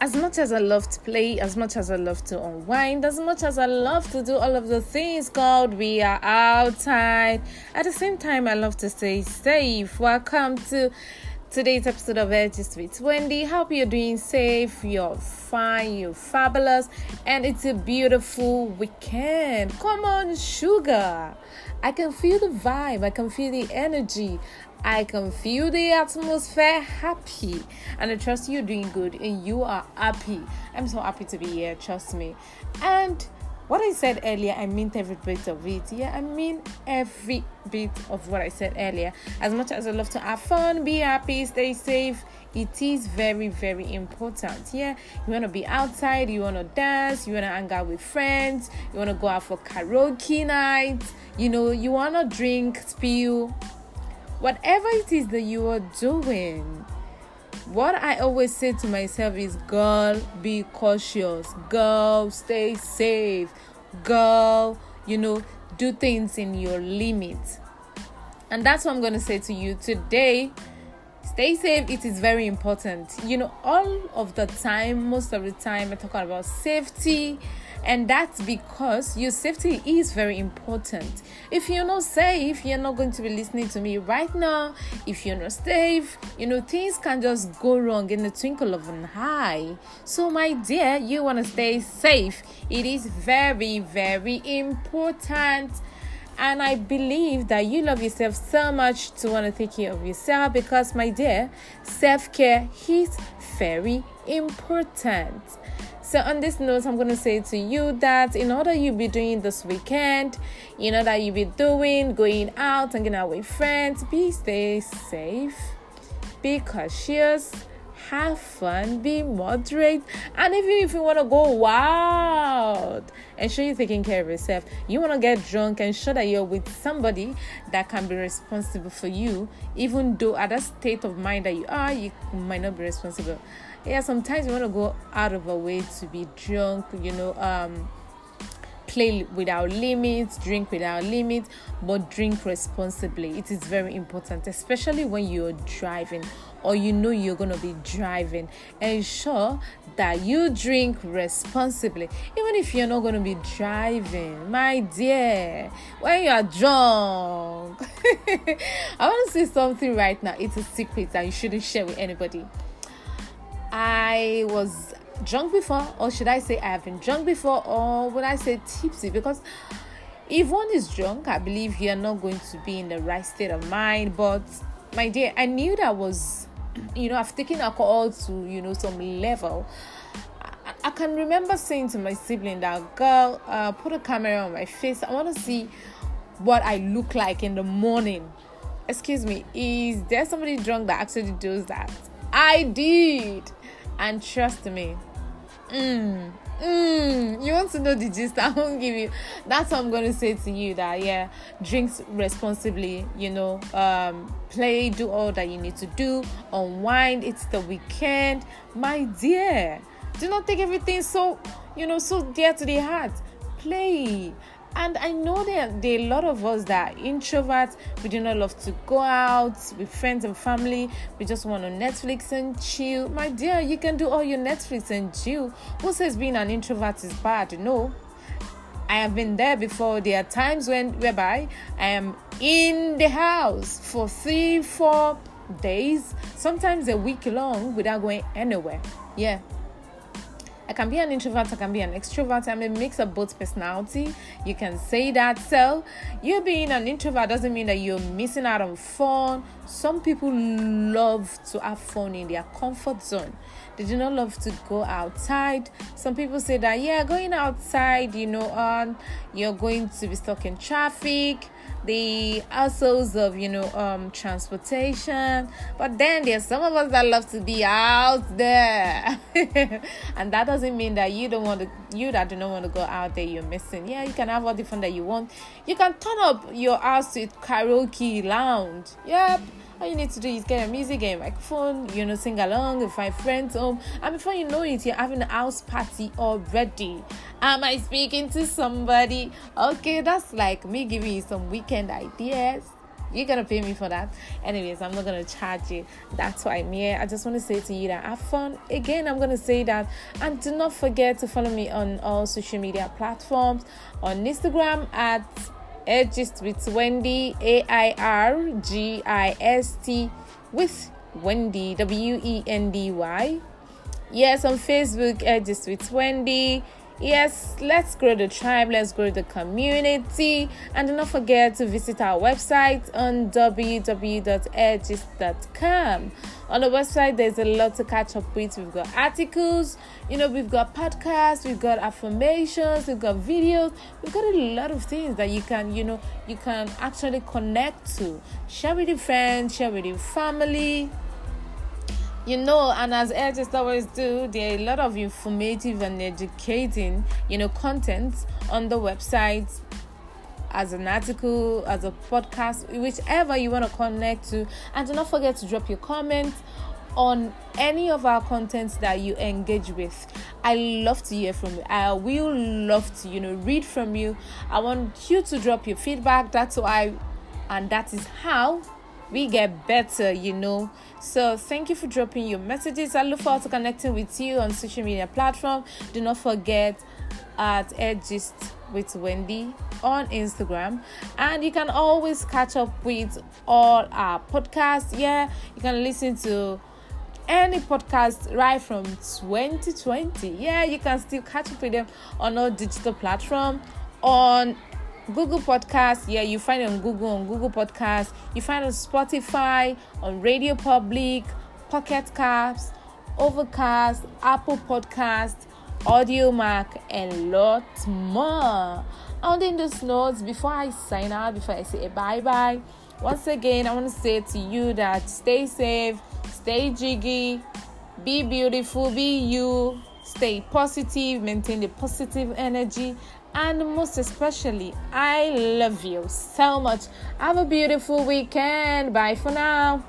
as much as I love to play, as much as I love to unwind, as much as I love to do all of the things called we are outside, at the same time, I love to stay safe. Welcome to today's episode of Airgist with Wendy. Hope you're doing safe, you're fine, you're fabulous, and it's a beautiful weekend. Come on, sugar. I can feel the vibe, I can feel the energy. I can feel the atmosphere happy, and I trust you're doing good and you are happy. I'm so happy to be here, trust me. And what I said earlier, I meant every bit of it. Yeah, I mean every bit of what I said earlier. As much as I love to have fun, be happy, stay safe, it is very, very important. Yeah, you want to be outside, you want to dance, you want to hang out with friends, you want to go out for karaoke nights, you know, you want to drink, spill, whatever it is that you are doing what i always say to myself is girl be cautious. Girl stay safe. Girl you know do things in your limit. And that's what i'm going to say to you today. Stay safe. It is very important. You know all of the time most of the time i talk about safety and that's because your safety is very important. If you're not safe you're not going to be listening to me right now. If you're not safe you know things can just go wrong in the twinkle of an eye. So my dear you want to stay safe. It is very very important. And I believe that you love yourself so much to want to take care of yourself because, my dear, self care is very important. So, on this note, I'm going to say to you that in order you be doing this weekend, you know that you be doing, going out, and getting out with friends, be stay safe, be cautious, have fun, be moderate, and even if you want to go wild, ensure you're taking care of yourself. You want to get drunk, and ensure that you're with somebody that can be responsible for you, even though at that state of mind that you are, you might not be responsible. Yeah sometimes you want to go out of a way to be drunk you know um play without limits drink without limits but drink responsibly. It is very important especially when you're driving or you know you're going to be driving ensure that you drink responsibly even if you're not going to be driving my dear when you're drunk i want to say something right now it's a secret that you shouldn't share with anybody I was drunk before, or should I say I have been drunk before, or would I say tipsy? Because if one is drunk, I believe you're not going to be in the right state of mind. But my dear, I knew that was, you know, I've taken alcohol to, you know, some level. I, I can remember saying to my sibling that, girl, uh, put a camera on my face. I want to see what I look like in the morning. Excuse me, is there somebody drunk that actually does that? I did. And trust me, mm, mm, you want to know the gist? I won't give you. That's what I'm to say to you. That yeah, drinks responsibly. You know, um, play, do all that you need to do, unwind. It's the weekend, my dear. Do not take everything so you know so dear to the heart. Play and I know that there are a lot of us that are introverts. We do not love to go out with friends and family. We just want to Netflix and chill. My dear, you can do all your Netflix and chill. Who says being an introvert is bad? No. I have been there before. There are times when whereby I am in the house for three, four days, sometimes a week long without going anywhere. Yeah, I can be an introvert, I can be an extrovert. I'm a mix of both personality. You can say that. So, you being an introvert doesn't mean that you're missing out on fun. Some people love to have fun in their comfort zone. They do not love to go outside. Some people say that yeah, going outside, you know, on you're going to be stuck in traffic. The hassles of you know um transportation. But then there's some of us that love to be out there. And that doesn't mean that you don't want to you that do not want to go out there you're missing. Yeah you can have all the fun that you want. You can turn up your house to karaoke lounge. Yep all you need to do is get a music, get a microphone, you know, sing along, invite friends home, and before you know it, you're having a house party already. Am I speaking to somebody? Okay, that's like me giving you some weekend ideas. you're gonna pay me for that. Anyways, I'm not gonna charge you. That's why I'm here. I just want to say to you that have fun. Again, I'm gonna say that, and do not forget to follow me on all social media platforms on Instagram at Airgist with Wendy A I R G I S T with Wendy W E N D Y. Yes, on Facebook, Airgist with Wendy. Yes, let's grow the tribe, let's grow the community, and do not forget to visit our website on www.airgist.com. On the website, there's a lot to catch up with. We've got articles, you know, we've got podcasts, we've got affirmations, we've got videos, we've got a lot of things that you can, you know, you can actually connect to. Share with your friends, share with your family you know and as artists always do there are a lot of informative and educating you know content on the website as an article as a podcast whichever you want to connect to. And do not forget to drop your comments on any of our contents that you engage with. I love to hear from you. I will love to you know read from you. I want you to drop your feedback. That's why and that is how we get better, you know. So thank you for dropping your messages. I look forward to connecting with you on social media platform. Do not forget at Airgist with Wendy on Instagram, and you can always catch up with all our podcasts. Yeah, you can listen to any podcast right from 2020. Yeah, you can still catch up with them on our digital platform on Google Podcast, yeah, you find it on Google, on Google Podcast. You find on Spotify, on Radio Public, Pocket Casts, Overcast, Apple Podcast, Audiomack, and lot more. And in those notes, before I sign out, before I say bye bye, once again, I want to say to you that stay safe, stay jiggy, be beautiful, be you, stay positive, maintain the positive energy, and most especially, I love you so much. Have a beautiful weekend. Bye for now.